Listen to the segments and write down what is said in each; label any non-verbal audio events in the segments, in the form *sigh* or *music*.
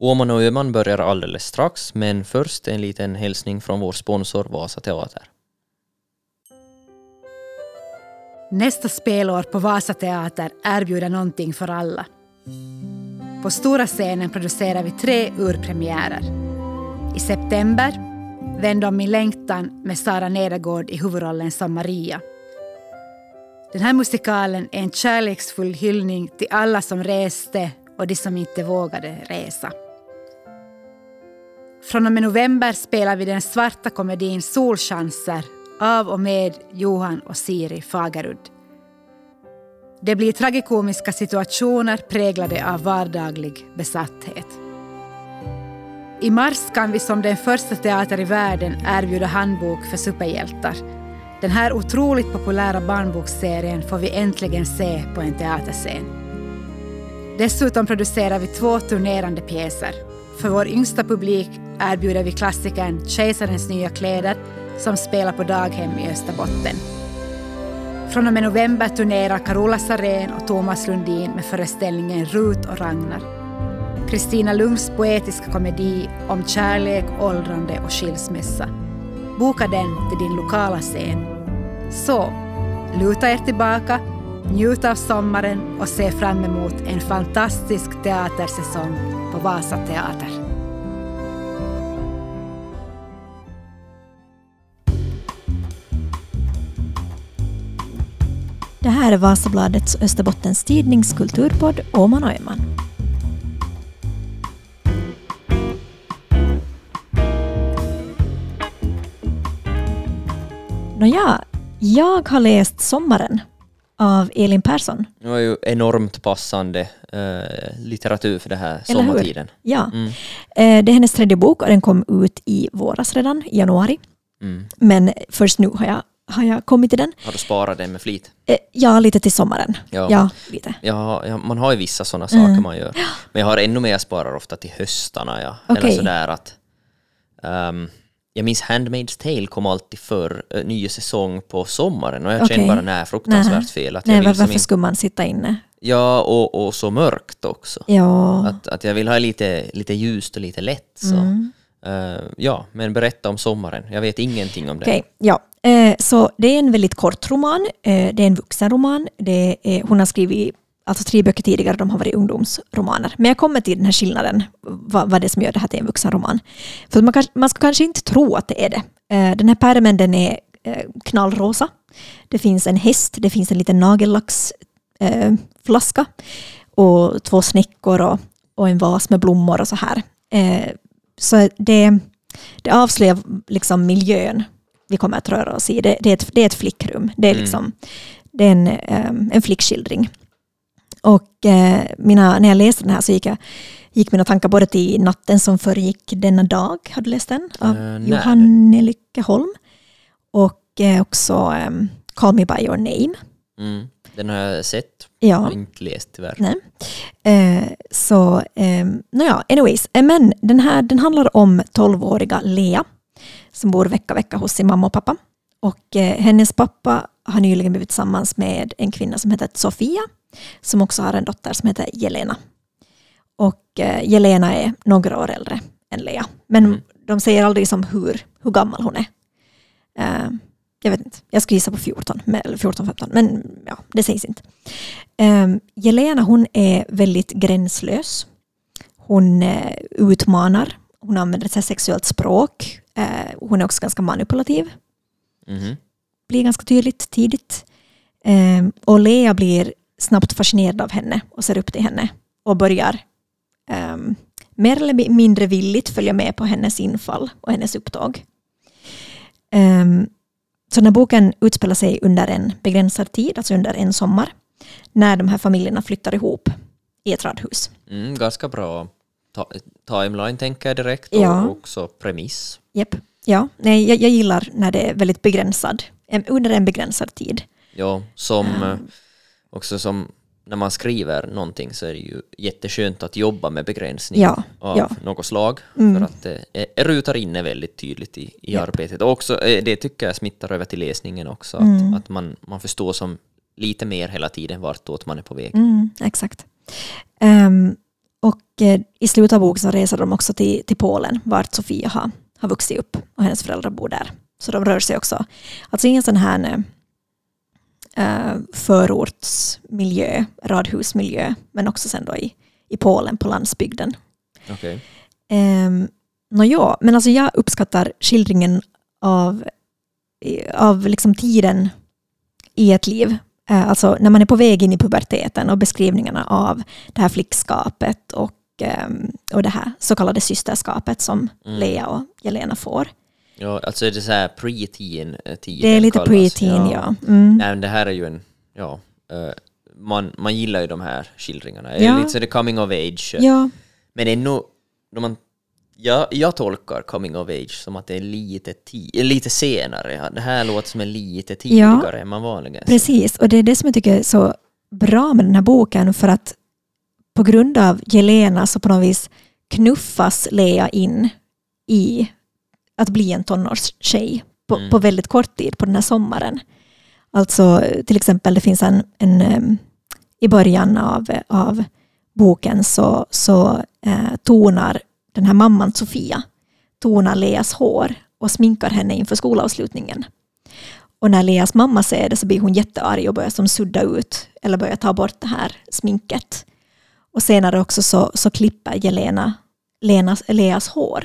Åman och Öman börjar alldeles strax, men först en liten hälsning från vår sponsor Vasa Teater. Nästa spelår på Vasa Teater erbjuder någonting för alla. På stora scenen producerar vi tre urpremiärer. I september Vänd om min längtan med Sara Nedergård i huvudrollen som Maria. Den här musikalen är en kärleksfull hyllning till alla som reste och de som inte vågade resa. Från och med november spelar vi den svarta komedin Solchanser av och med Johan och Siri Fagerud. Det blir tragikomiska situationer präglade av vardaglig besatthet. I mars kan vi som den första teater i världen erbjuda handbok för superhjältar. Den här otroligt populära barnboksserien får vi äntligen se på en teaterscen. Dessutom producerar vi två turnerande pjäser. För vår yngsta publik erbjuder vi klassikern Kejsarens nya kläder som spelar på daghem i Österbotten. Från och med november turnerar Carola Sarén och Thomas Lundin med föreställningen Rut och Ragnar. Kristina Lunds poetiska komedi om kärlek, åldrande och skilsmässa. Boka den till din lokala scen. Så, luta er tillbaka, njut av sommaren och se fram emot en fantastisk teatersäsong på Vasa Teater. Det här är Vasabladets Österbottens tidnings kulturpodd Åman och Öman. Nåja, jag har läst Sommaren av Elin Persson. Det var ju enormt passande eh, litteratur för det här Eller hur? sommartiden. Ja. Mm. Eh, Det är hennes tredje bok och den kom ut i våras redan, i januari. Mm. Men först nu har jag, har jag kommit till den. Har du sparat den med flit? Eh, Ja, lite till sommaren. Ja. Ja, lite. Ja, ja, man har ju vissa sådana saker Mm. man gör. Men jag har ännu mer, jag sparar ofta till höstarna. Ja. Okej. Eller sådär att... ehm, jag minns Handmaid's Tale kom alltid för uh, nya säsong på sommaren och jag Okej. kände bara nej, fruktansvärt Nej. fel. Att Nej, jag vill varför in, skulle man sitta inne? ja, och, och så mörkt också. Ja. Att, att jag vill ha lite, lite ljust och lite lätt. Så. Mm. Eh, ja, men berätta om sommaren. Jag vet ingenting om det. Okej, ja. Eh, så det är en väldigt kort roman. Eh, det är en vuxenroman. Det är, hon har skrivit alltså tre böcker tidigare, de har varit ungdomsromaner. Men jag kommer till den här skillnaden, vad, vad det är som gör det här till en vuxenroman. För man, kanske, man ska kanske inte tro att det är det. Eh, den här pärmen den är eh, knallrosa. Det finns en häst, det finns en liten nagellacksflaska eh, och två snäckor och, och en vas med blommor och så här. Så det, det avslöjar liksom miljön vi kommer att röra oss i. Det, det, är, ett, det är ett flickrum. Det är, Mm. liksom, det är en, en flickskildring. Och eh, mina, när jag läste den här så gick, jag, gick mina tankar både till Natten som föregick denna dag, har du läst den? Av Eh, nej. Johanne Lyckeholm. Och eh, också em, Call me by your name. Mm. Den har jag sett, Ja. har inte läst tyvärr. Nej. Eh, så, eh, nåja, anyways. Eh, men den här den handlar om 12-åriga Lea som bor vecka vecka hos sin mamma och pappa. Och eh, hennes pappa har nyligen blivit tillsammans med en kvinna som heter Sofia som också har en dotter som heter Jelena. Och eh, Jelena är några år äldre än Lea. Men Mm. de säger aldrig som hur, hur gammal hon är. Eh, jag vet inte, jag skulle gissa på 14, men- eller 14-15, men ja, det sägs inte. Um, Jelena hon är väldigt gränslös. Hon eh, utmanar, hon använder ett sexuellt språk. Hon är också ganska manipulativ, Mhm. blir ganska tydligt tidigt. Ehm, och Lea blir snabbt fascinerad av henne och ser upp till henne och börjar ehm, mer eller mindre villigt följa med på hennes infall och hennes upptåg. Ehm, så den här boken utspelar sig under en begränsad tid, alltså under en sommar, när de här familjerna flyttar ihop i ett radhus. Mm, ganska bra timeline tänker jag direkt och Ja. också premiss. Japp. Ja, nej, jag, jag gillar när det är väldigt begränsad, under en begränsad tid. Ja, som Mm. Eh, också som när man skriver någonting så är det ju jätteskönt att jobba med begränsning Ja, av ja. något slag Mm. för att det eh, rutar inne väldigt tydligt i, i Japp. arbetet. Och också, eh, det tycker jag smittar över till läsningen också, Mm. att, att man, man förstår som lite mer hela tiden vartåt man är på väg. Mm, exakt. Ehm, och eh, i slutet av boken så reser de också till, till Polen, vart Sofia har, har vuxit upp och hennes föräldrar bor där. Så de rör sig också, alltså ingen sån här eh, förortsmiljö, radhusmiljö, men också sen då i, i Polen på landsbygden. Okej. Um, ja, men alltså jag uppskattar skildringen av, av liksom tiden i ett liv. Uh, alltså när man är på väg in i puberteten och beskrivningarna av det här flickskapet och, um, och det här så kallade systerskapet som Mm. Lea och Jelena får. Ja, alltså är det så här pre-teen eh, Det är lite pre-teen, ja. Mm. Nej, men det här är ju en, ja, eh, man, man gillar ju de här skildringarna. Det är Ja. Lite så det coming of age. Ja, Men ännu, då man, jag, jag tolkar coming of age som att det är lite, ti- lite senare. Det här låter som är lite tidigare än man vanligen. Precis, och det är det som jag tycker är så bra med den här boken för att på grund av Jelena så på något vis knuffas Lea in i att bli en tonårstjej på, Mm. på väldigt kort tid på den här sommaren. Alltså till exempel det finns en, en i början av, av boken så, så eh, tonar den här mamman Sofia tonar Leas hår och sminkar henne inför skolavslutningen. Och när Leas mamma ser det så blir hon jättearg och börjar som sudda ut eller börjar ta bort det här sminket. Och senare också så, så klipper Jelena Lenas, Leas hår.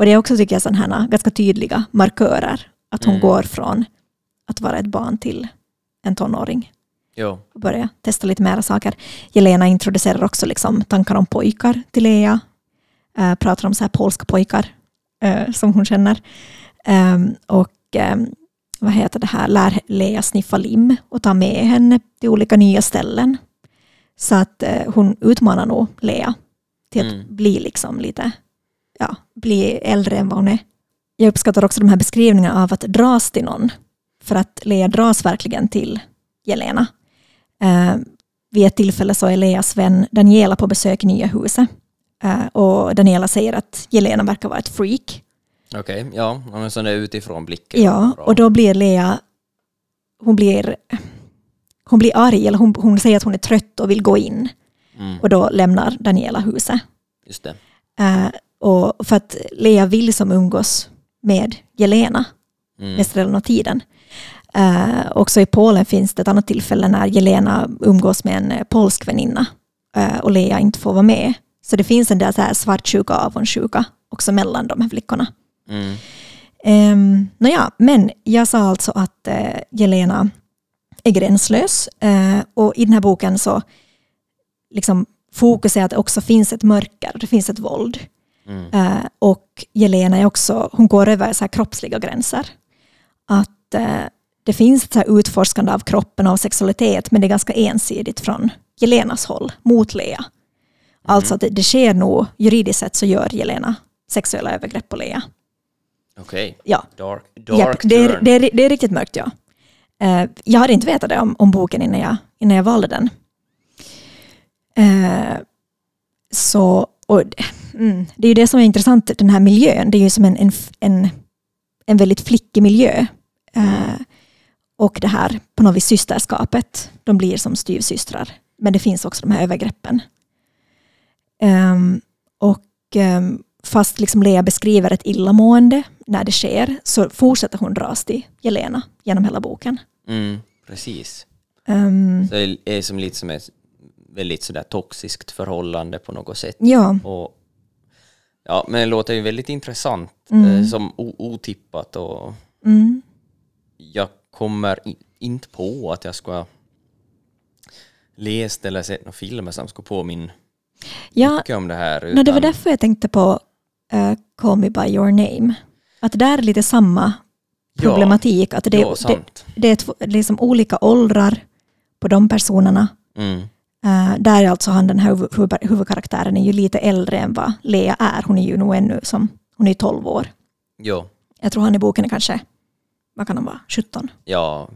Och det är också tycker jag sådana här ganska tydliga markörer. Att hon Mm. går från att vara ett barn till en tonåring Jo. och börja testa lite mera saker. Jelena introducerar också liksom tankar om pojkar till Lea. Eh, pratar om så här polska pojkar eh, som hon känner. Ehm, och ehm, vad heter det här, lär Lea sniffa lim och ta med henne till olika nya ställen. Så att eh, hon utmanar nog Lea till att Mm. bli liksom lite, ja, bli äldre än vad hon är. Jag uppskattar också de här beskrivningarna av att dras till någon. För att Lea dras verkligen till Jelena. Eh, vid ett tillfälle så är Leas vän Daniela på besök i nya huset. Eh, och Daniela säger att Jelena verkar vara ett freak. Okej, ja, ja, men sån där utifrån blicken. Ja, och då blir Lea, hon blir, hon blir arg, eller hon, hon säger att hon är trött och vill gå in. Mm, Och då lämnar Daniela huset. just det. Eh, och för att Lea vill som umgås med Jelena Mm. mesta delen av tiden. Uh, också i Polen finns det ett annat tillfälle när Jelena umgås med en eh, polsk väninna eh, och Lea inte får vara med. Så det finns en del så här svartsjuka och avundsjuka också mellan de här flickorna. Mm. Um, Nåja, men jag sa alltså att eh, Jelena är gränslös eh, och i den här boken så liksom fokus är att det också finns ett mörker, det finns ett våld. Mm. Eh, och Jelena är också, hon går över så här kroppsliga gränser. Att eh, det finns ett så här utforskande av kroppen och av sexualitet men det är ganska ensidigt från Jelenas håll mot Lea. Alltså att det, det sker nog, juridiskt sett så gör Jelena sexuella övergrepp på Lea. Okej, Ja, dark, Japp, dark det, är, det, är, det är riktigt mörkt ja. Eh, jag hade inte vetat det om, om boken innan jag, innan jag valde den. Eh, så, och, mm, det är ju det som är intressant, den här miljön. Det är ju som en, en, en, en väldigt flickig miljö. Eh, och det här på något vis systerskapet. De blir som styvsystrar. Men det finns också de här övergreppen. Ehm, och ehm, fast liksom Lea beskriver ett illamående när det sker så fortsätter hon dras till Jelena genom hela boken. Mm, precis. Ehm, Så det är som lite som ett väldigt sådär toxiskt förhållande på något sätt. ja, Och, ja, men det låter ju väldigt intressant, Mm. eh, som o- otippat och mm, jag kommer inte på att jag ska läst eller sett några filmer som ska på min ja mycket om det här. no, det var utan- därför jag tänkte på eh, Call me by your name. Att där är lite samma problematik. Att det, ja, det, det är två- liksom olika åldrar på de personerna. Mm. Uh, där är alltså han den här huvud, huvud, huvudkaraktären är ju lite äldre än vad Lea är. Hon är ju nog ännu som, hon är 12 år. Jo, Jag tror han i boken är kanske, vad kan han vara, 17? ja,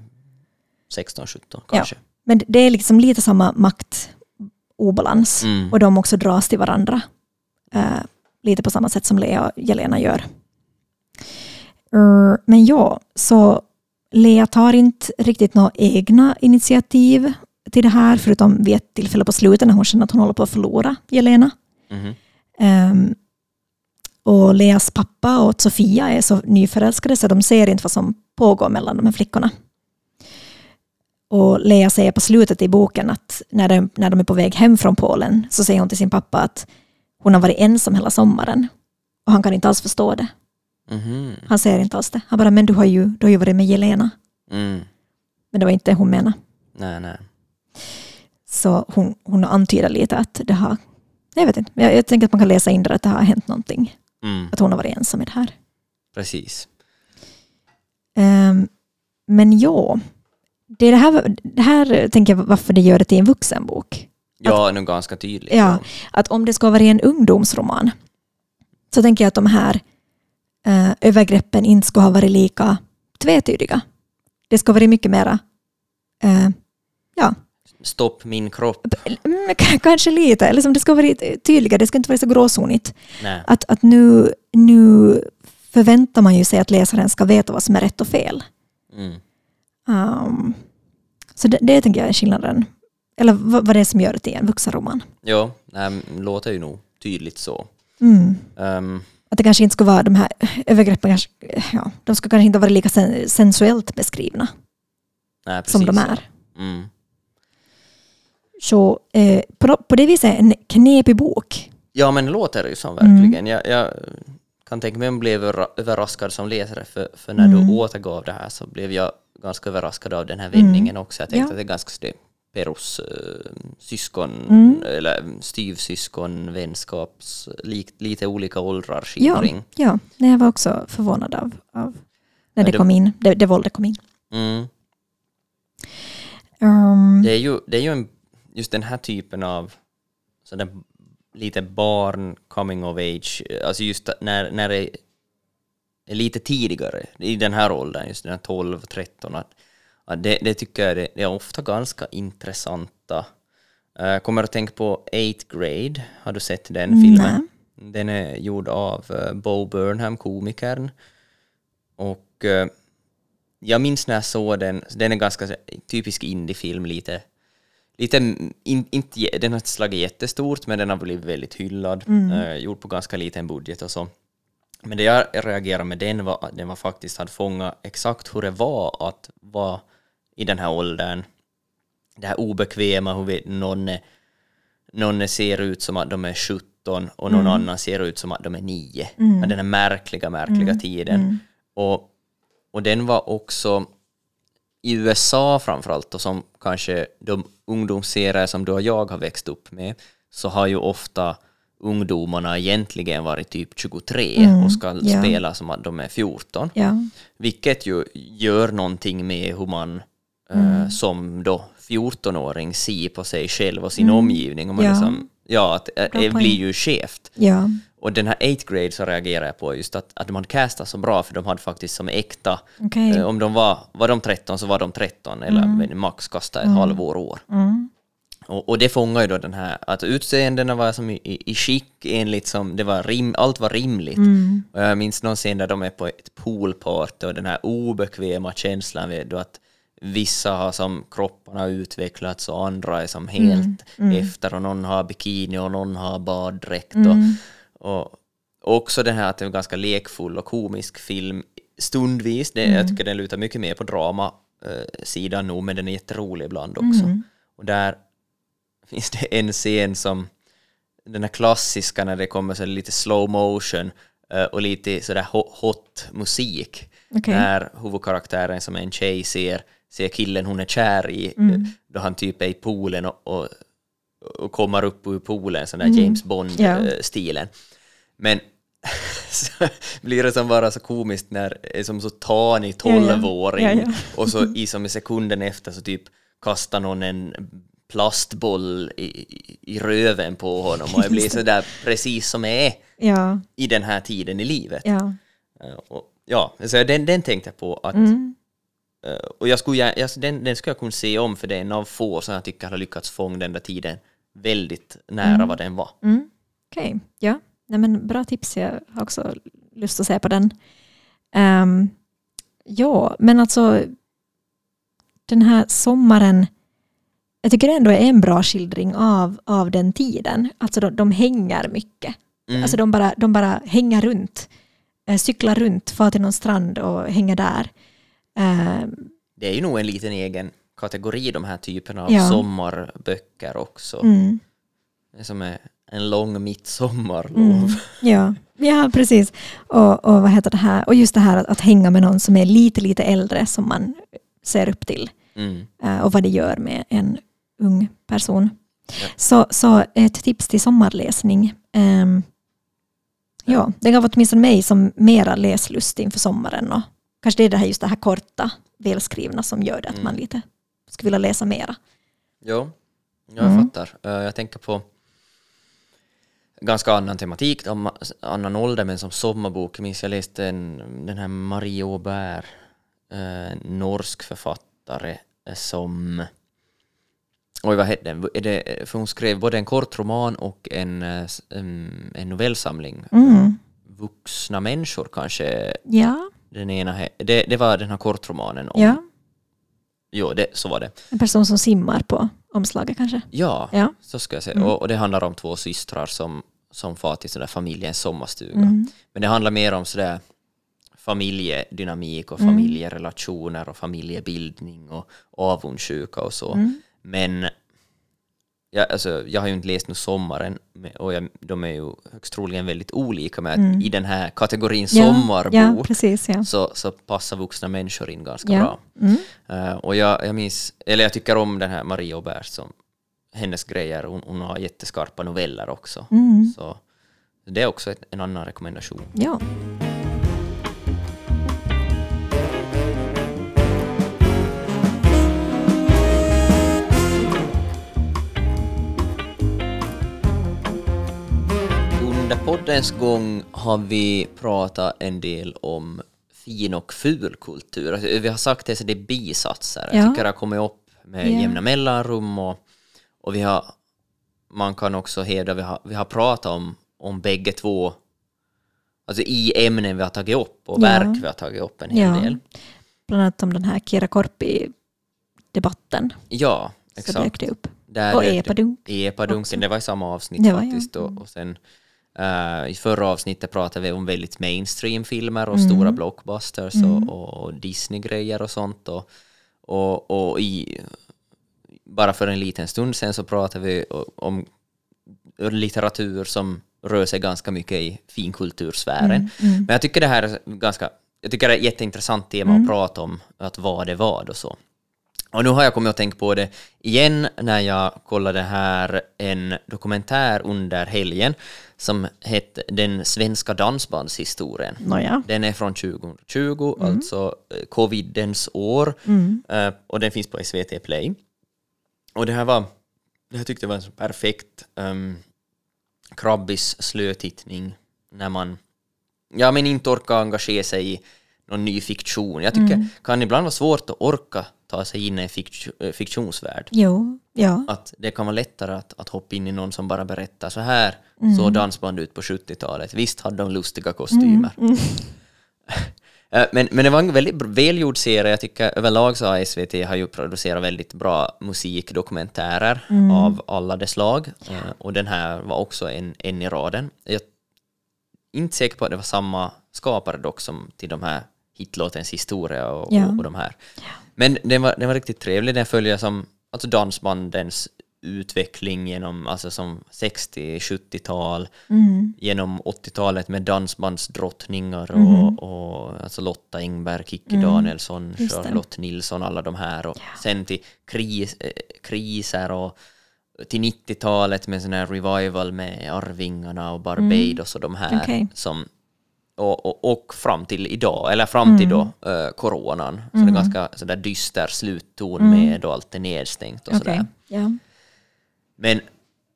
16-17 kanske. Men det är liksom lite samma maktobalans Mm. och de också dras till varandra. Eh, lite på samma sätt som Lea och Jelena gör. Eh, men ja, så Lea tar inte riktigt några egna initiativ till det här, förutom vid ett tillfälle på slutet när hon känner att hon håller på att förlora Jelena. Mhm. Ehm, och Leas pappa och Sofia är så nyförälskade så de ser inte vad som pågår mellan de här flickorna. Och Lea säger på slutet i boken att när de, när de är på väg hem från Polen så säger hon till sin pappa att hon har varit ensam hela sommaren. Och han kan inte alls förstå det. Mhm. Han säger inte alls det. Han bara, men du har ju, du har ju varit med Jelena. Mm. Men det var inte hon menade. Nej, nej. Så hon, hon antyder lite att det har, jag vet inte, jag, jag tänker att man kan läsa in där att det har hänt någonting. Mm. Att hon har varit ensam i det här. Precis. Ehm, men ja, det, det, här, det här tänker jag varför det gör det till en vuxenbok. Ja, nu ganska tydligt. Ja, att om det ska vara en ungdomsroman så tänker jag att de här eh, övergreppen inte ska ha varit lika tvetydiga. Det ska vara mycket mera, eh, ja, Stopp min kropp. mm, k- kanske lite, eller som det ska vara tydligare, det ska inte vara så gråzonigt. Nej. Att, att nu, nu förväntar man ju sig att läsaren ska veta vad som är rätt och fel. Mm. Um, så det, det tänker jag är skillnaden. Eller vad, vad det är som gör det till en vuxenroman. Ja, men låter ju nog tydligt så. Mm. Ehm, Att det kanske inte ska vara de här övergreppen, kanske, ja, de ska kanske inte vara lika sen, sensuellt beskrivna nej, precis som de är. Mm. Så eh, på, på det viset en knepig bok. Ja, men det låter ju som Mm. verkligen. Jag, jag kan tänka mig att jag blev överra- överraskad som läsare, för, för när Mm. du återgav det här så blev jag ganska överraskad av den här vändningen också. Jag tänkte Mm. Ja. att det är ganska det Perus eh, syskon, Mm. eller styvsyskon, vänskaps, li, lite olika åldrar Ja, skildring. ja nej, jag var också förvånad av, av när Ja, det det- kom in, det, det våldet kom in. Mm. Um, Det är ju, det är ju en, just den här typen av sådär lite barn coming of age, alltså just när, när det är lite tidigare i den här åldern, just den här 12-13, att, att det, det tycker jag det, det är ofta ganska intressanta. Eh, Jag kommer att tänka på 8th grade, har du sett den filmen? Den är gjord av eh, Bo Burnham, komikern. Och eh, jag minns när jag såg den, den är ganska så- typisk indiefilm lite. Lite, in, inte, den har inte slagit jättestort men den har blivit väldigt hyllad. Eh, gjord på ganska liten budget och så. Men det jag reagerade med den var att den var faktiskt hade fångat exakt hur det var att vara i den här åldern. Det här obekväma, hur vet, någon, är, någon ser ut som att de är 17 och någon annan ser ut som att de är 9. Den här märkliga, märkliga tiden. Och, och den var också i USA framförallt och som kanske de ungdomsserier som du och jag har växt upp med så har ju ofta ungdomarna egentligen varit typ 23 och ska ja. spela som att de är 14. ja. Vilket ju gör någonting med hur man Mm. eh, som då 14-åring ser på sig själv och sin omgivning. Och man Mm. Ja. liksom, ja, att, eh, det blir ju skevt. ja. Och den här 8th grade så reagerar jag på just att, att de hade castat så bra för de hade faktiskt som äkta, Okej. eh, om de var, var de 13 så var de 13 eller men max kasta ett halvår år. Mm. Och, och det fångar ju då den här, att utseendena var som i, i, i skick enligt som, det var rim, allt var rimligt. Mm. Och jag minns någon scen där de är på ett poolparty och den här obekväma känslan vid då att vissa har som kropparna utvecklats och andra är som helt efter och någon har bikini och någon har baddräkt. Och, och också den här att det är en ganska lekfull och komisk film stundvis. Det, Jag tycker den lutar mycket mer på drama eh, nog, men den är jätterolig ibland också. Och där *laughs* finns det en scen som den här klassiska när det kommer så lite slow motion eh, och lite sådär ho- hot musik. Okej. När huvudkaraktären som är en tjej ser, ser killen hon är kär i Mm. eh, då han typ är i poolen och, och, och kommer upp ur poolen, sån där Mm. James Ja. Bond-stilen. Men *laughs* blir det som bara så komiskt när det är som så tanig Ja, ja. tolvåring Ja, ja. och så *laughs* i som i sekunden efter så typ kastar någon en plastboll i, i, i röven på honom och jag blir sådär *laughs* precis som jag är Ja. i den här tiden i livet. Ja. Eh, Och, ja, så den, den tänkte jag på att Mm. eh, och jag skulle, jag, den, den skulle jag kunna se om för det är en av få som jag tycker har lyckats fånga den där tiden väldigt nära vad den var. Mm. Okej, ja. Nej, men bra tips. Jag har också lust att se på den. Ehm, ja, men alltså den här sommaren jag tycker det ändå är en bra skildring av, av den tiden. Alltså de, de hänger mycket. Mm. Alltså de bara, de bara hänger runt, eh, cyklar runt, far till någon strand och hänger där. Eh, Det är ju nog en liten egen kategori, de här typerna av Ja. sommarböcker också. mm, som är en lång midsommarlov. mm, ja. ja, precis. Och, och vad heter det här? Och just det här att, att hänga med någon som är lite, lite äldre som man ser upp till. Mm. eh, och vad det gör med en ung person. Ja. Så, så ett tips till sommarläsning. Ehm, ja, det gav åtminstone mig som mera läslust inför sommaren. Och kanske det är det här, just det här korta, välskrivna som gör det att Mm. man lite skulle vilja läsa mera. Jo, jag Mm. fattar. Eh, Jag tänker på ganska annan tematik, annan ålder, men som sommarbok. Jag minns jag läste en, den här Marie Aubert, eh, en norsk författare eh, som... Oj, vad hette den? Är det, för hon skrev både en kort roman och en, eh, s- en, en novellsamling. Mm. Vuxna människor kanske Ja, den ena... Det, det var den här kortromanen om... ja, Jo, det, så var det. en person som simmar på omslaget kanske. Ja, Ja. så ska jag säga. Mm. Och, och det handlar om två systrar som, som far till sådär familjens sommarstuga. Mm. Men det handlar mer om sådär familjedynamik och Mm. familjerelationer och familjebildning och avundsjuka och så. Mm. Men jag, alltså, jag har ju inte läst nu Sommaren och jag, de är ju högst troligen väldigt olika med att i den här kategorin Mm. Ja, sommarbok ja, precis. Ja. så, så passar vuxna människor in ganska bra. Mm. Eh, och jag, jag minns, eller jag tycker om den här Marie Aubert som hennes grejer, hon, hon har jätteskarpa noveller också. Mm. Så det är också ett, en annan rekommendation. Ja. Under poddens gång har vi pratat en del om fin och ful kultur. Alltså, Vi har sagt det, så det är bisatser. Ja. Jag tycker det har kommit upp med Ja. jämna mellanrum och, och vi har, man kan också hävda, vi har, vi har pratat om, om bägge två, alltså i ämnen vi har tagit upp och Ja. verk vi har tagit upp en hel Ja. del. Bland annat om den här Kira Korpi-debatten. Ja, Så exakt. dök det upp. Där Och epadunk. Epadunken, det var i samma avsnitt Det var, ja. faktiskt. Och, och sen, eh, I förra avsnittet pratade vi om väldigt mainstream-filmer och Mm. stora blockbusters Mm. och, och Disney-grejer och sånt. Och, och, och i, bara för en liten stund sen så pratade vi om litteratur som rör sig ganska mycket i finkultursfären. Mm, mm. Men jag tycker det här är ganska, jag tycker det är ett jätteintressant tema Mm. att prata om, att vad är vad och så. Och nu har jag kommit att tänka på det igen när jag kollade här en dokumentär under helgen som hette Den svenska dansbandshistorien. Nåja. Den är från 2020, alltså eh, covidens år, Mm. eh, och den finns på SVT Play. Och det här var, det här tyckte jag var en så perfekt um, krabbis slötittning när man, ja men inte orkar engagera sig i någon ny fiktion. Jag tycker kan ibland vara svårt att orka ta sig in i en fikt, fiktionsvärld. Jo, ja. Att det kan vara lättare att, att hoppa in i någon som bara berättar så här så dansband ut på 70-talet. Visst hade de lustiga kostymer. *laughs* Eh, Men, men det var en väldigt välgjord serie. Jag tycker överlag så har SVT har ju producerat väldigt bra musikdokumentärer av alla dess slag. Eh, Och den här var också en, en i raden. Jag är inte säker på att det var samma skapare dock som till de här hitlåtens historia och, Ja. och, och de här. Men den var, den var riktigt trevlig. Den följer som alltså dansbandens utveckling genom alltså som 60-70-tal Mm. genom 80-talet med dansbandsdrottningar och, Mhm. och alltså Lotta Engberg, Kikki Danielsson, Mm. Det. Charlotte Nilsson, alla de här och sen till kris, eh, kriser och till 90-talet med sån här revival med Arvingarna och Barbados och de här Mm. Okej. som och, och, och fram till idag, eller fram till Mm. då eh, coronan. Så det är ganska sådär dyster slutton med och allt är nedstängt och Mm. Okej. sådär. Ja. Men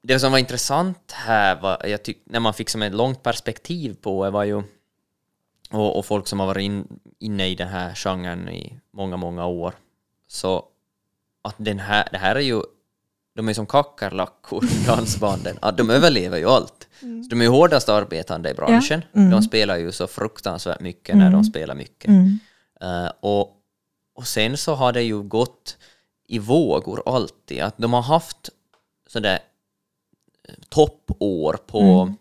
det som var intressant här var, jag tyck, när man fick som ett långt perspektiv på det var ju, och, och folk som har varit in, inne i den här genren i många, många år, så att den här, det här är ju, de är som kackerlackor, dansbanden, att de överlever ju allt. Så de är ju hårdast arbetande i branschen. Mm. De spelar ju så fruktansvärt mycket när de spelar mycket. Mm. Eh, och, och sen så har det ju gått i vågor alltid. Att de har haft sådär eh, toppår på Mm.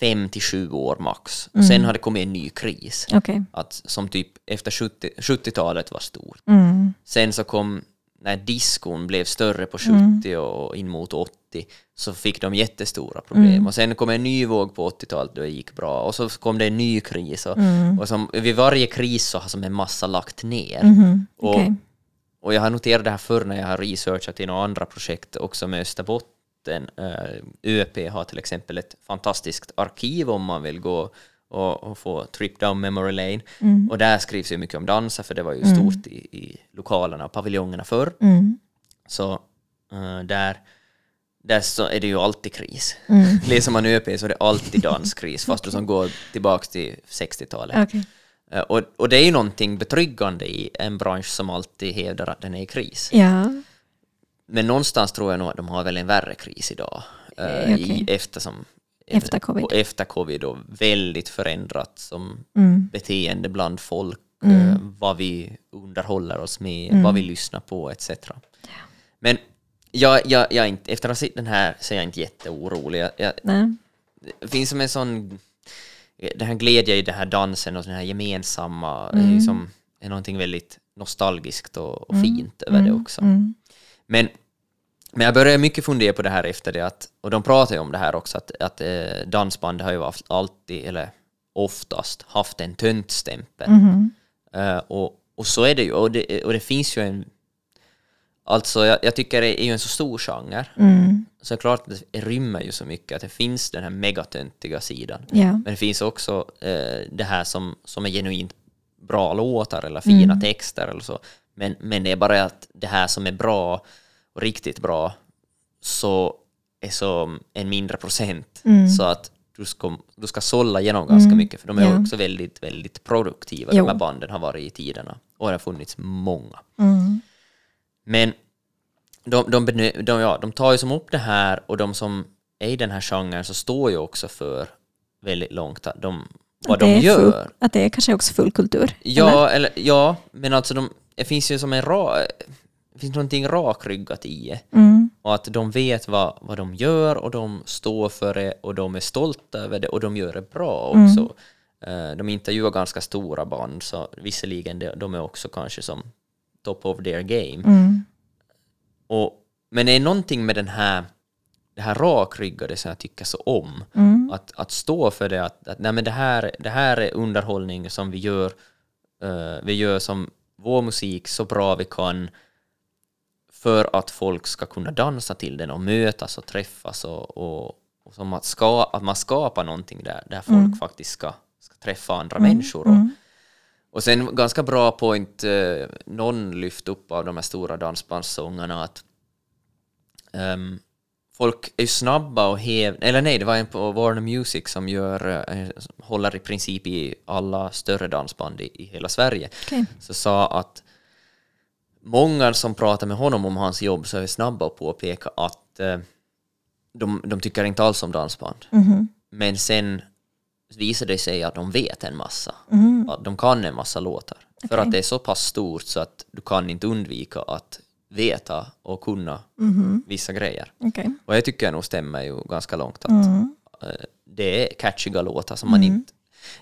fem till sju år max. Och sen har det kommit en ny kris. Okej. Att, som typ efter 70 70-talet var stor. Mm. Sen så kom, när diskon blev större på 70 och in mot 80, så fick de jättestora problem. Och sen kom en ny våg på 80-talet då det gick bra. Och så kom det en ny kris. Och, och som, vid varje kris så har som en massa lagt ner. Och, Okej. och jag har noterat det här förr när jag har researchat i några andra projekt också med Österbotten. Uh, ÖP har till exempel ett fantastiskt arkiv om man vill gå och, och få trip down memory lane. Och där skrivs ju mycket om dansa för det var ju stort i, i lokalerna och paviljongerna förr. Mm. Så eh, där, där så är det ju alltid kris. Mm. Läser *laughs* man ÖP så är det alltid danskris fast du som *laughs* går tillbaka till 60-talet. Okej. Eh, Och, och det är ju någonting betryggande i en bransch som alltid hävdar att den är i kris. Ja. Men någonstans tror jag nog att de har väl en värre kris idag. eh, Eh, okej. i, eftersom, Efter covid. och efter covid och väldigt förändrat som Mm. beteende bland folk, eh, vad vi underhåller oss med, vad vi lyssnar på etc. Men jag, jag, jag inte, efter att ha sett den här så är jag inte jätteorolig. Jag, jag, det finns som en sån den här glädje i den här dansen och den här gemensamma är ju som är någonting väldigt nostalgiskt och, och fint över det också. Mm. Men, men jag började mycket fundera på det här efter det att, och de pratar ju om det här också, att, att eh, dansband har ju alltid, eller oftast, haft en töntstämpel. Mhm. Eh, och, och så är det ju, och det, och det finns ju en Alltså jag, jag tycker det är ju en så stor genre, Mm. så klart att det rymmer ju så mycket, att det finns den här megatöntiga sidan. Ja. Men det finns också eh, det här som, som är genuint bra låtar eller fina texter eller så. Men, men det är bara att det här som är bra och riktigt bra så är som en mindre procent. Så att du ska, du ska sålla igenom ganska mycket för de är Ja. också väldigt, väldigt produktiva. Jo. De här banden har varit i tiderna och det har funnits många. Mm. Men de, de, de, ja, de tar ju som upp det här och de som är i den här genren så står ju också för väldigt långt de, vad de gör. Full, att det är kanske också full kultur. Ja, eller? ja, men alltså de, det finns ju som en ra, det finns någonting rakryggat i det. Mm. Och att de vet vad, vad de gör och de står för det och de är stolta över det och de gör det bra Mm. också. Eh, De intervjuar ganska stora band så visserligen de, är också kanske som top of their game. Mm. Och, men det är någonting med den här, det här rakryggade som jag tycker så om. Mm. Att, att stå för det, att, att nej men det, här, det här är underhållning som vi gör, eh, vi gör som vår musik så bra vi kan för att folk ska kunna dansa till den och mötas och träffas och, och, och som att, ska, att man skapar någonting där, där folk faktiskt ska, ska träffa andra människor. Och, och sen ganska bra point, eh, någon lyft upp av de här stora dansbandssångarna att ehm, folk är ju snabba och hev... Eller nej, det var en på Warner Music som gör, eh, håller i princip i alla större dansband i, i hela Sverige. Okej. Så sa att många som pratar med honom om hans jobb så är snabba att påpeka att eh, de, de tycker inte alls om dansband. Mhm. Men sen visar det sig att de vet en massa. Mhm. Att de kan en massa låtar. För Okej. att det är så pass stort så att du kan inte undvika att veta och kunna Mhm. vissa grejer. Okej. Och jag tycker nog stämmer ju ganska långt att Mm. eh, det är catchiga låtar som man inte...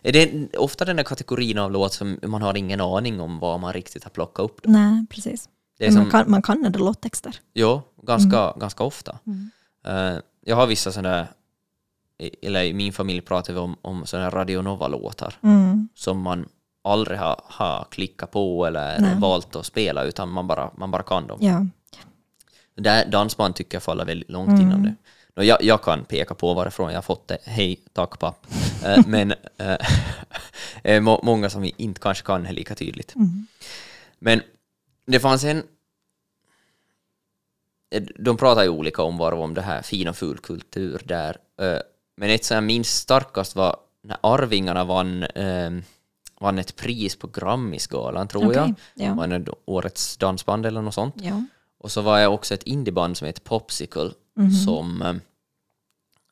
Är det ofta den där kategorin av låt som man har ingen aning om vad man riktigt har plockat upp? Då? Nej, precis. Är Men man, som, kan, man kan ändå låttexter. Jo, ganska, ganska ofta. Eh, jag har vissa sådana, eller i min familj pratar vi om, om sådana Radionova-låtar Mm. som man aldrig har, har klickat på eller Nej. valt att spela utan man bara, man bara kan dem. Ja. Där, dansband tycker jag faller väldigt långt Mm. inom det. Jag, jag kan peka på varifrån jag har fått det. Hej, tack papp. Eh, Men eh, *laughs* må, många som vi inte kanske kan det lika tydligt. Mm. Men det fanns en... eh, De pratar ju olika om vad om det här fin och ful kultur där. eh, Men ett som jag minns starkast var när Arvingarna vann, eh, vann ett pris på Grammisgalan, tror Okej, jag. ja. Vann årets dansband eller något sånt. Ja. Och så var jag också ett indieband som heter Popsicle Mhm. som, eh,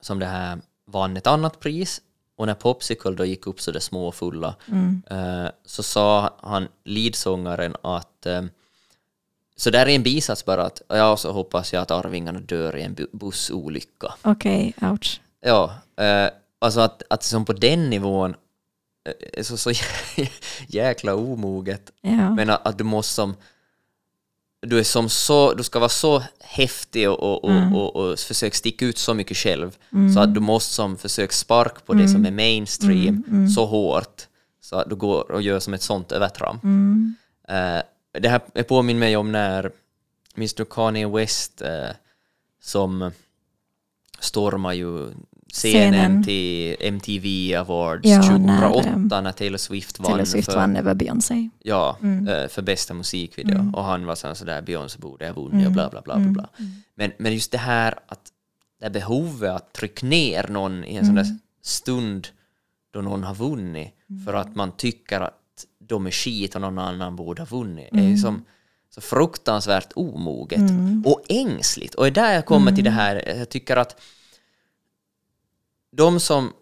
som det här vann ett annat pris. Och när Popsicle då gick upp så det små och fulla Mm. eh, så sa han, leadsångaren, att eh, Så där är en bisats bara att ja, så hoppas jag att Arvingarna dör i en bu- bussolycka. Okej, ouch. Ja, eh, alltså att, att som på den nivån eh, så, så *laughs* jäkla omoget. Ja. Men att, att du måste som du, är som så, du ska vara så häftig och, och, och, och, och försöka sticka ut så mycket själv så att du måste som försöka sparka på det som är mainstream så hårt så att du går och gör som ett sånt övertramp. Eh, det här är påminner mig om när, minns du Kanye West eh, som stormar ju scenen, till MTV Awards Ja, 2008 när, när, Taylor Swift vann Taylor Swift för, vann över Beyoncé. ja, Mm. eh, för bästa musikvideo och han var sån sådär Beyoncé borde ha vunnit Mm. och bla bla bla bla. bla. Men, men just det här att det här behovet att trycka ner någon i en sån där Mm. stund då någon har vunnit för att man tycker att de är skit och någon annan borde ha vunnit är ju Mm. som så fruktansvärt omoget och ängsligt. Och det är där jag kommer till det Mm. här, jag tycker att de som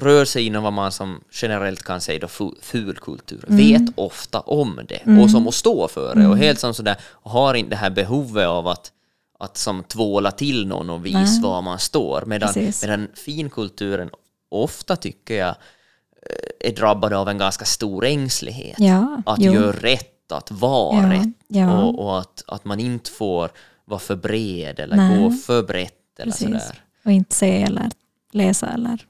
rör sig inom vad man som generellt kan säga då fu- fulkultur vet ofta om det och som att stå för det och helt som sådär och har inte det här behovet av att att som tvåla till någon och visa Nej. var man står medan, Precis. medan finkulturen ofta tycker jag eh, är drabbad av en ganska stor ängslighet Ja, att jo. göra rätt, att vara Ja, rätt ja. och, och att, att man inte får vara för bred eller Nej. gå för brett eller Precis. sådär. Och inte se eller läsa eller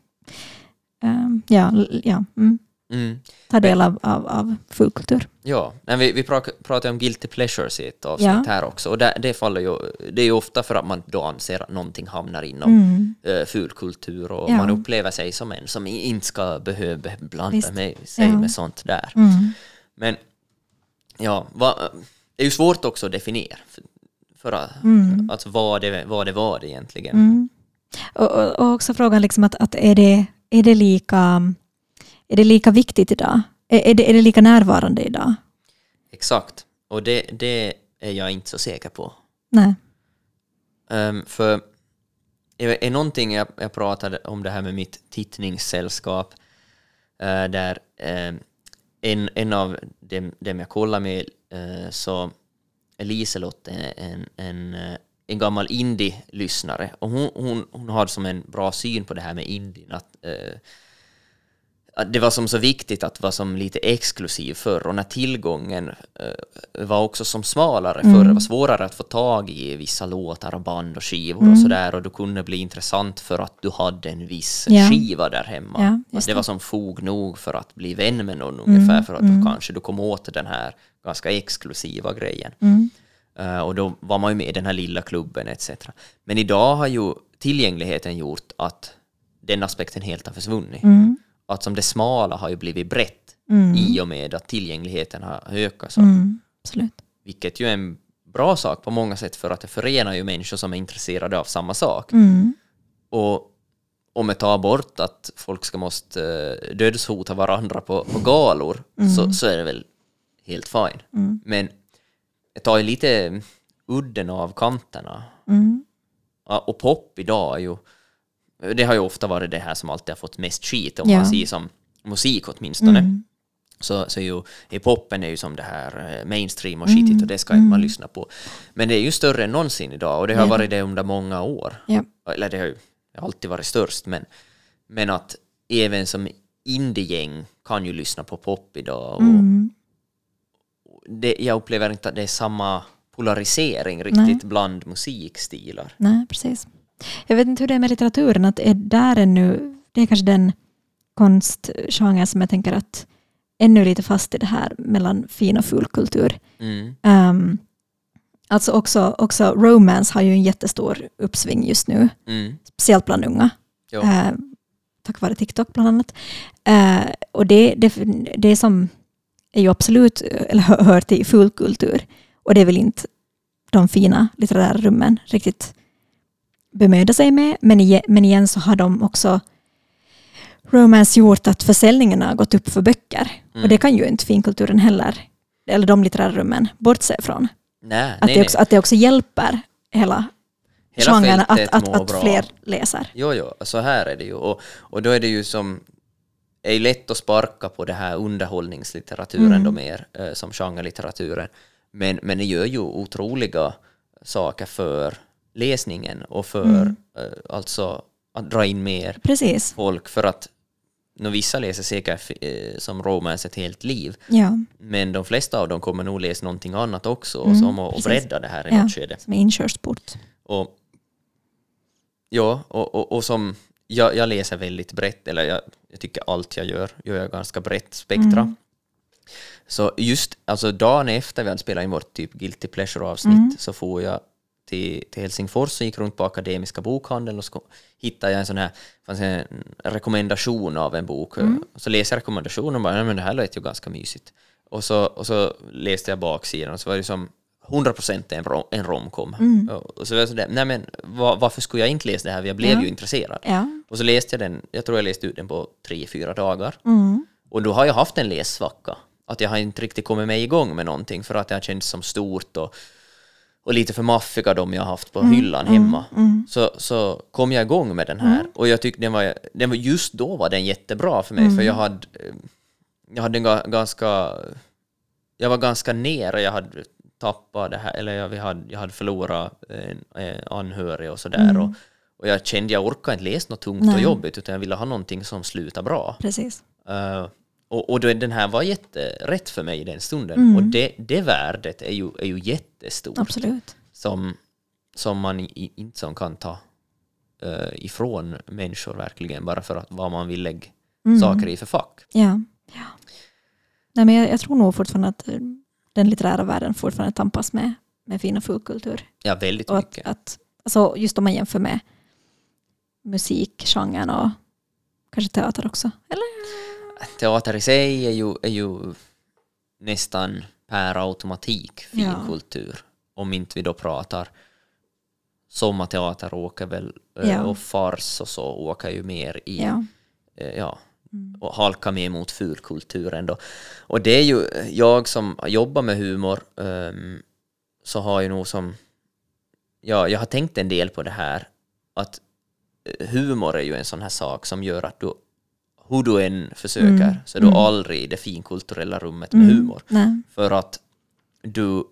ehm, ja, ja, mm. Mm. ta del av, av, av fulkultur. Ja, men vi, vi pra- pratar om guilty pleasures i ett avsnitt Ja. här också och det, det, faller ju, det är ju ofta för att man då anser att någonting hamnar inom Mm. eh, fulkultur och Ja. man upplever sig som en som inte ska behöva blanda Visst. med, sig Ja. med sånt där. Mm. Men ja, va, det är ju svårt också att definiera för, för att, Mm. alltså vad det, vad det var egentligen. Och, och, och också frågan liksom att, att är, det, är, det lika, är det lika viktigt idag? Är, är, det, är det lika närvarande idag? Exakt, och det, det är jag inte så säker på. Nej. Um, för är, är någonting jag, jag pratade om det här med mitt tittningssällskap eh, där eh, en, en av dem, dem jag kollar med uh, så är Liselott en, en, en, eh, en gammal indie-lyssnare och hon, hon, hon har som en bra syn på det här med indien att eh, att det var som så viktigt att vara som lite exklusiv förr och när tillgången eh, var också som smalare förr, det var svårare att få tag i vissa låtar och band och skivor och sådär och du kunde bli intressant för att du hade en viss Ja. skiva där hemma. Just det det. var som fog nog för att bli vän med någon ungefär för att då kanske du kom åt den här ganska exklusiva grejen. Mm. Eh, och då var man ju med i den här lilla klubben etc. Men idag har ju tillgängligheten gjort att den aspekten helt har försvunnit. Mm. Att som det smala har ju blivit brett Mm. i och med att tillgängligheten har ökat. Så. Mm. Absolut. Vilket ju är en bra sak på många sätt för att det förenar ju människor som är intresserade av samma sak. Mm. Och om jag tar bort att folk ska måste uh, dödshota varandra på, på galor så, så är det väl helt fine. Mm. Men jag tar ju lite udden av kanterna. Mm. Och pop idag är ju, det har ju ofta varit det här som alltid har fått mest skit om Ja. man ser som musik åtminstone. Mm. Så, så ju, i poppen är ju som det här eh, mainstream och skitigt och det ska inte man lyssna på. Men det är ju större än någonsin idag och det har Mm. Ja. varit det under många år. Ja. Eller det har ju alltid varit störst men, men att även som indiegäng kan ju lyssna på pop idag. Och Mm. Det, jag upplever inte att det är samma polarisering riktigt bland musikstilar. Nej, precis. Jag vet inte hur det är med litteraturen, att är där ännu, det är kanske den konstgenre som jag tänker att ännu lite fast i det här mellan fin och fulkultur. Mm. Um, alltså också, också romance har ju en jättestor uppsving just nu, Mm. speciellt bland unga. Eh, tack vare TikTok bland annat. Eh, och det, det, det som är ju absolut, eller hör, till fulkultur, och det är väl inte de fina litterära rummen riktigt bemöda sig med, men, igen, men igen så har de också romance gjort att försäljningen har gått upp för böcker. Mm. Och det kan ju inte finkulturen heller, eller de litterära rummen, bortse från. Nej, Att, nej, det också, nej. att det också hjälper hela, Hela genren att, att, att bra. fler läser. Jo, jo, så här är det ju. Och, och då är det ju som är lätt att sparka på det här underhållningslitteraturen Mm. då mer, eh, som genrelitteraturen. Men, men det gör ju otroliga saker för läsningen och för Mm. eh, alltså att dra in mer Precis. folk för att nå vissa läser säkert eh, som romance ett helt liv Ja, men de flesta av dem kommer nog läsa någonting annat också och Mm, som att och bredda det här i ja. något skede. som är inkörsport. Och, ja, och, och, och som jag, jag läser väldigt brett, eller jag, jag tycker allt jag gör, gör jag ganska brett spektra. Mm. Så just alltså dagen efter vi hade spelat in vårt typ Guilty Pleasure-avsnitt Mm. så får jag till, till Helsingfors och gick runt på Akademiska bokhandeln och så hittade jag en sån här fanns en rekommendation av en bok. Mm. Så läste jag rekommendationen och bara, "Nej, men det här lät ju ganska mysigt. Och så, och så läste jag baksidan och så var det som 100% en, rom, en romcom. Mm. Och så var jag sådär, nej men va- varför skulle jag inte läsa det här? Jag blev Ja. ju intresserad. Ja. Och så läste jag den, jag tror jag läste ut den på tre, fyra dagar. Mm. Och då har jag haft en lässvacka. Att jag har inte riktigt kommit med igång med någonting för att det har känts som stort och, och lite för maffiga de jag har haft på Mm, hyllan hemma. Så, så kom jag igång med den här och jag tyckte den var, den var, just då var den jättebra för mig för Mm. jag hade, eh, jag hade en ga- ganska, jag var ganska nere, jag hade tappat det här, eller jag, vi hade, jag hade förlorat en, en anhörig och sådär och, och jag kände jag orkade inte läsa något tungt och Mm. Nej. jobbigt utan jag ville ha någonting som slutar bra. Precis. Eh, och, och den här var jätterätt för mig i den stunden. Mm. Och det, det värdet är ju, är ju jättestort. Absolut. Som, som man inte som kan ta eh, ifrån människor verkligen. Bara för att vad man vill lägga Mm. saker i för fack. Ja. ja. Nej, men jag, jag tror nog fortfarande att eh, den litterära världen fortfarande tampas med, med fin och fulkultur. Ja, väldigt Och att, mycket. att, alltså just om man jämför med musikgenren och kanske teater också. Eller? Teater i sig är ju, är ju nästan per automatik finkultur. Om inte vi då pratar sommarteater åker väl eh, Ja. och fars och så åker ju mer i Ja. eh, ja, och halka mer mot fulkulturen då. Och det är ju, jag som jobbar med humor ehm, så har ju nog som, ja, jag har tänkt en del på det här att eh, humor är ju en sån här sak som gör att du, hur du än försöker, Mm, så är du mm. aldrig i det finkulturella rummet med Mm. humor. Nej. För att du,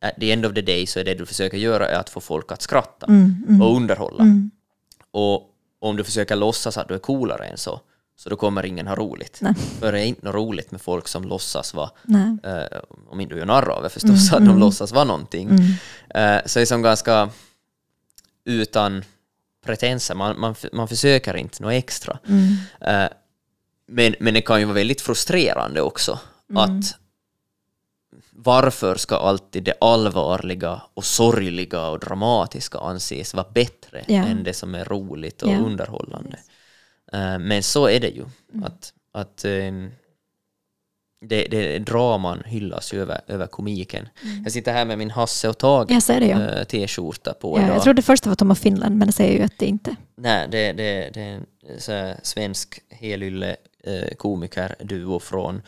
at the end of the day så är det du försöker göra är att få folk att skratta Mm, mm, och underhålla. mm. Och om du försöker låtsas att du är coolare än så, så då kommer ingen ha roligt. Nej. För det är inte något roligt med folk som låtsas vara, eh, om inte du gör narr av det förstås, Mm, att de mm. låtsas vara någonting. Mm. Eh, så det är som ganska utan pretenser, man, man, man försöker inte något extra. Mm. Eh, men, men det kan ju vara väldigt frustrerande också Mm. att varför ska alltid det allvarliga och sorgliga och dramatiska anses vara bättre Ja. än det som är roligt och Ja. underhållande? Eh, men så är det ju. Mm. Att, att eh, det, det, draman hyllas ju över, över komiken. Jag sitter här med min Hasse och Tage Jag ser det ja. eh, t-skjorta på ja idag. jag trodde först det var Tom of Finland men det säger ju att det inte Nej, det, det, det är en svensk helylle eh, komikerduo från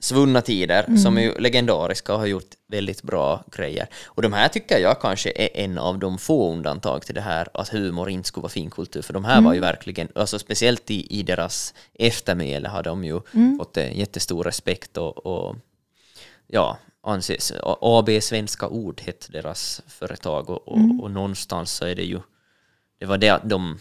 svunna tider som är ju legendariska och har gjort väldigt bra grejer. Och de här tycker jag kanske är en av de få undantag till det här att humor inte skulle vara finkultur, för de här var ju verkligen, alltså speciellt i, i deras eftermäle har de ju fått en jättestor respekt och, och ja, anses, AB Svenska Ord hette deras företag och, och, och någonstans så är det ju, det var det att de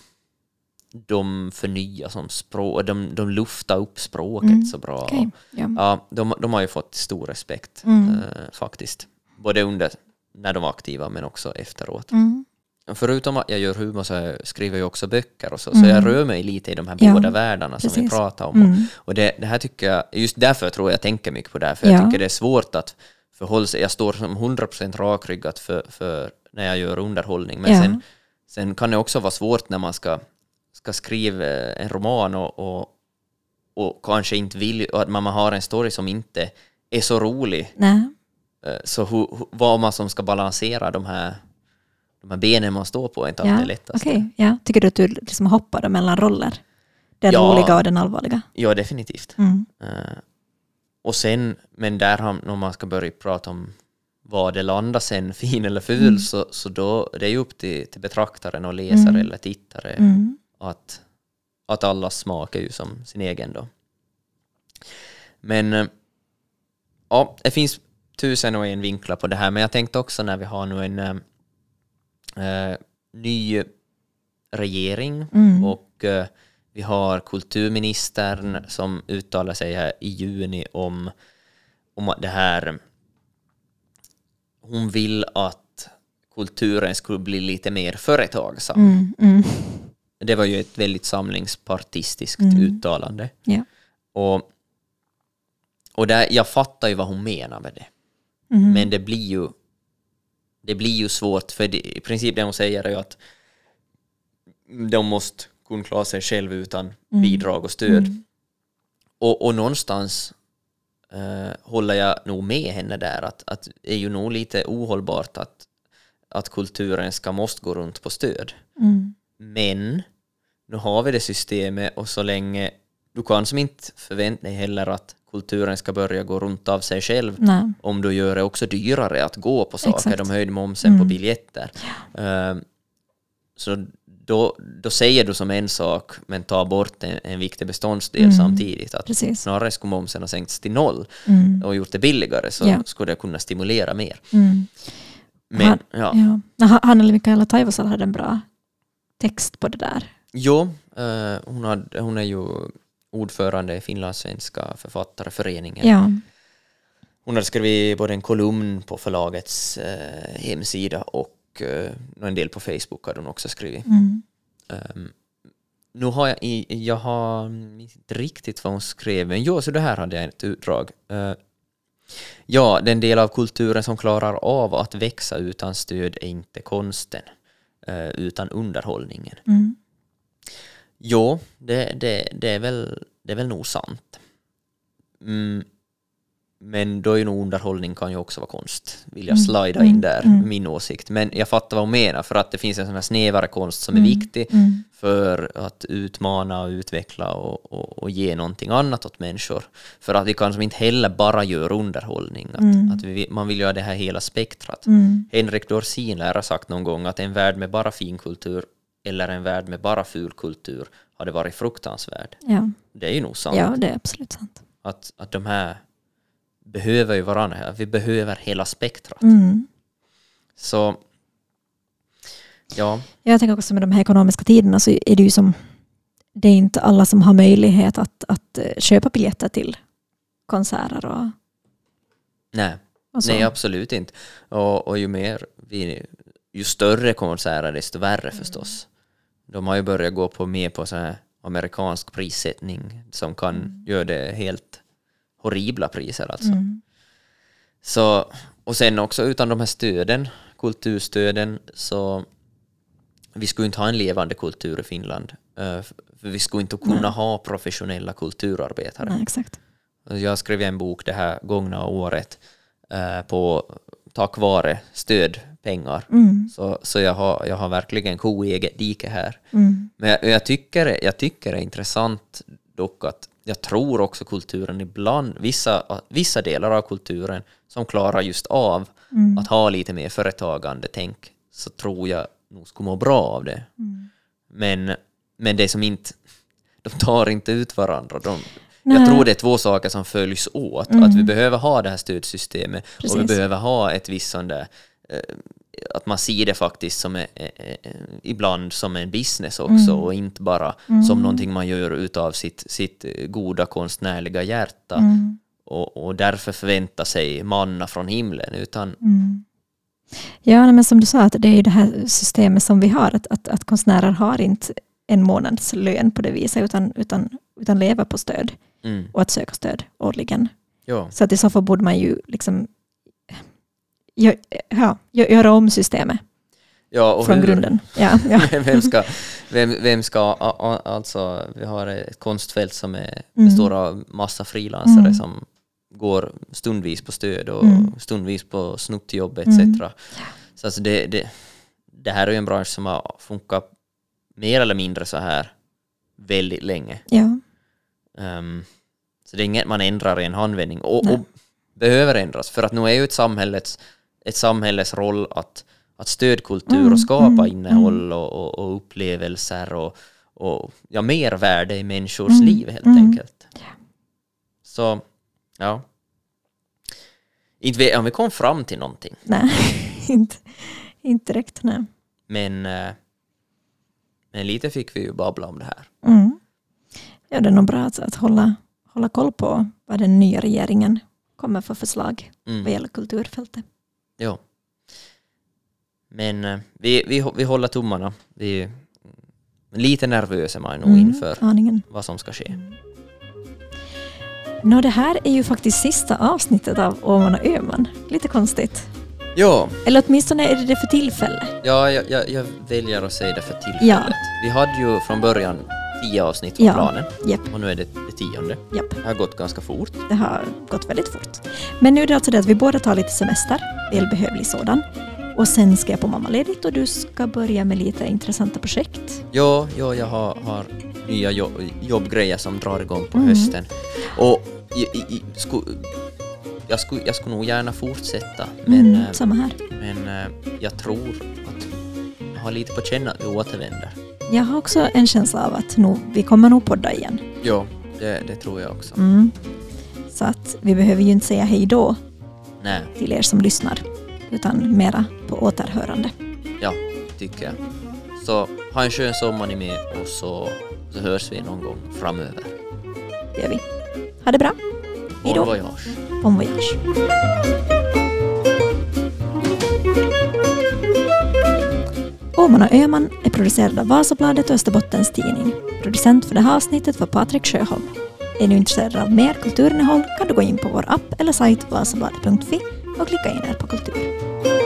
de förnyar som språk, de, de luftar upp språket så bra. Okej, ja. Ja, de, de har ju fått stor respekt Mm. eh, faktiskt. Både under när de var aktiva men också efteråt. Mm. Förutom att jag gör humor så skriver jag också böcker och så, så jag rör mig lite i de här Mm. Ja, båda världarna som vi precis. pratar om. Mm. Och det, det här tycker jag, just därför tror jag jag tänker mycket på det här, för Ja. jag tycker det är svårt att förhålla sig, jag står som 100% rakryggat för, för när jag gör underhållning, men Ja. sen, sen kan det också vara svårt när man ska, ska skriva en roman och, och, och kanske inte vill, och att man har en story som inte är så rolig, Nej. Eh, så hur, vad man som ska balansera de här, de här benen man står på är inte alltid Ja. lättaste. Okej, ja. Tycker du att du liksom hoppade mellan roller? Den Ja. roliga och den allvarliga? Ja, definitivt. Mm. Eh, och sen, men där har, om man ska börja prata om vad det landar sen, *laughs* fin eller ful, Mm. så, så då det är ju upp till, till betraktaren och läsare eller tittare Mm. Att, att allas smak är ju som sin egen då. Men eh, ja, det finns tusen och en vinklar på det här, men jag tänkte också när vi har nu en äh, ny regering Mm. och äh, vi har kulturministern som uttalar sig här i juni om, om det här hon vill att kulturen skulle bli lite mer företagsam. Mm, mm, Det var ju ett väldigt samlingspartistiskt Mm. uttalande. ja. Och, och där, jag fattar ju vad hon menar med det. Mm, Men det blir ju det blir ju svårt, för det, i princip det hon säger är ju att de måste kunna klara sig själv utan Mm. bidrag och stöd. Och, och någonstans eh, håller jag nog med henne där, att, att det är ju nog lite ohållbart att, att kulturen ska måste gå runt på stöd. Mm, Men nu har vi det systemet och så länge du kan som inte förvänta dig heller att kulturen ska börja gå runt av sig själv nej. om du gör det också dyrare att gå på saker. Exakt. De höjde momsen på Mm. biljetter. Ehm, så då, då säger du som en sak men tar bort en, en viktig beståndsdel Mm. samtidigt. Att Precis. snarare skulle momsen ha sänkts till noll Mm, och gjort det billigare så Ja. skulle det kunna stimulera mer. mm. Men Han- ja, Ja. Ja. Hanna Mikaela Taivosalo hade en bra text på det där. Jo, eh, hon, hade, hon är ju ordförande i Finlandssvenska författarföreningen. Ja. Hon hade skrivit både en kolumn på förlagets eh, hemsida och eh, en del på Facebook hade hon också skrivit. Mm. Um, nu har jag, i, jag har minns inte riktigt vad hon skrev, men jo, så det här hade jag ett utdrag. Eh, ja, den del av kulturen som klarar av att växa utan stöd är inte konsten, utan underhållningen. Mm. Jo, det, det, det, är väl, det är väl nog sant. Mm, men då är ju nog underhållning kan ju också vara konst, vill jag Mm, slida mm, in där, mm. min åsikt. Men jag fattar vad hon menar, för att det finns en sån här snävare konst som är Mm, viktig Mm. för att utmana och utveckla och, och, och ge någonting annat åt människor. För att vi kan som inte heller bara göra underhållning, att, Mm. att vi, man vill göra det här hela spektrat. Mm. Henrik Dorsin lär ha sagt någon gång att en värld med bara finkultur eller en värld med bara fulkultur hade varit fruktansvärd. Ja. Det är ju nog sant. ja, det är absolut sant. Att, att de här behöver ju varandra. här. Vi behöver hela spektrat. Mm. Så ja, Jag tänker också med de här ekonomiska tiderna så är det ju som det är inte alla som har möjlighet att, att eh, köpa biljetter till konserter och, nej. och. Nej, absolut inte. Och, och ju mer vi, ju större konserter desto värre förstås. De har ju börjat gå på mer på så här amerikansk prissättning som kan göra det helt horribla priser alltså. Mm. Så, och sen också utan de här stöden, kulturstöden, så vi skulle inte ha en levande kultur i Finland. Eh, För vi skulle inte kunna Nej. ha professionella kulturarbetare. Nej, exakt. Jag skrev en bok det här gångna året eh, på tack vare stödpengar. Mm. Så, så jag, har, jag har verkligen ko i eget dike här. Mm. Men jag, jag, tycker, jag tycker det är intressant dock att jag tror också kulturen ibland, vissa, vissa delar av kulturen som klarar just av Mm. att ha lite mer företagande tänk, så tror jag nog skulle må bra av det. Mm. Men, men det som inte, *laughs* de tar inte ut varandra. De, jag tror det är två saker som följs åt. Mm. Att vi behöver ha det här stödsystemet och vi Precis. behöver ha ett visst sånt där, eh, att man ser det faktiskt som ibland som en business också Mm. och inte bara som någonting man gör utav sitt, sitt goda konstnärliga hjärta Mm. och, och därför förvänta sig manna från himlen utan Mm. Ja, men som du sa, att det är ju det här systemet som vi har, att, att, att konstnärer har inte en månads lön på det viset, utan, utan, utan lever på stöd mm, och att söka stöd årligen. ja, Så att i så fall borde man ju liksom gö- ja, gö- göra om systemet ja och från hur- grunden. Ja, ja. *laughs* vem ska, vem, vem ska, alltså vi har ett konstfält som är, Mm. består av massa frilansare Mm. som går stundvis på stöd och Mm. stundvis på snuttjobb etc. Mm. Så alltså det, det, det här är ju en bransch som har funkat mer eller mindre så här väldigt länge. ja. Ehm, så det är inget man ändrar i en handvändning och, och behöver ändras för att nu är ju ett samhällets, ett samhälles roll att, att stödkultur Mm, och skapa mm, innehåll och, och, och upplevelser och, och ja, mer värde i människors Mm, liv helt mm. enkelt. Så ja. Inte vet om vi kom fram till någonting, Nej, *laughs* inte, inte direkt. Nej. men, eh, men lite fick vi ju babbla om det här. Mm. Ja, det är nog bra att, att hålla, hålla koll på vad den nya regeringen kommer för förslag vad Mm. gäller kulturfältet. Ja. Men eh, vi, vi, vi håller tummarna. Vi är lite nervösa man är nog inför Aningen. vad som ska ske. Nå, det här är ju faktiskt sista avsnittet av Åman och Öman. Lite konstigt. Ja, Eller åtminstone är det det för tillfället. ja jag, jag, jag väljer att säga det för tillfället. Vi hade ju från början tio avsnitt på Ja. planen Japp, och nu är det det tionde. japp. Det har gått ganska fort. Det har gått väldigt fort. Men nu är det alltså det att vi båda tar lite semester, välbehövlig sådan. Och sen ska jag på mammaledigt och du ska börja med lite intressanta projekt. Ja, ja jag har, har nya jobb, jobbgrejer som drar igång på Mm. hösten. Och i, i, i, sku, jag, skulle, jag skulle nog gärna fortsätta, men, Mm, eh, samma här. men eh, jag tror att jag har lite på känn att vi återvänder. Jag har också en känsla av att nog, vi kommer nog podda igen. Ja, det, det tror jag också. Mm. Så att vi behöver ju inte säga hej då Nej, till er som lyssnar, utan mera på återhörande. ja, tycker jag. Så ha en skön sommar ni med och så, så hörs vi någon gång framöver. Det gör vi. Ha det bra. Hej Bon då. voyage! Bon voyage. Åman och Öman är producerad av Vasabladet och Österbottens Tidning. Producent för det här avsnittet var Patrik Sjöholm. Är du intresserad av mer kulturinnehåll kan du gå in på vår app eller sajt vasabladet.fi och klicka in er på kultur.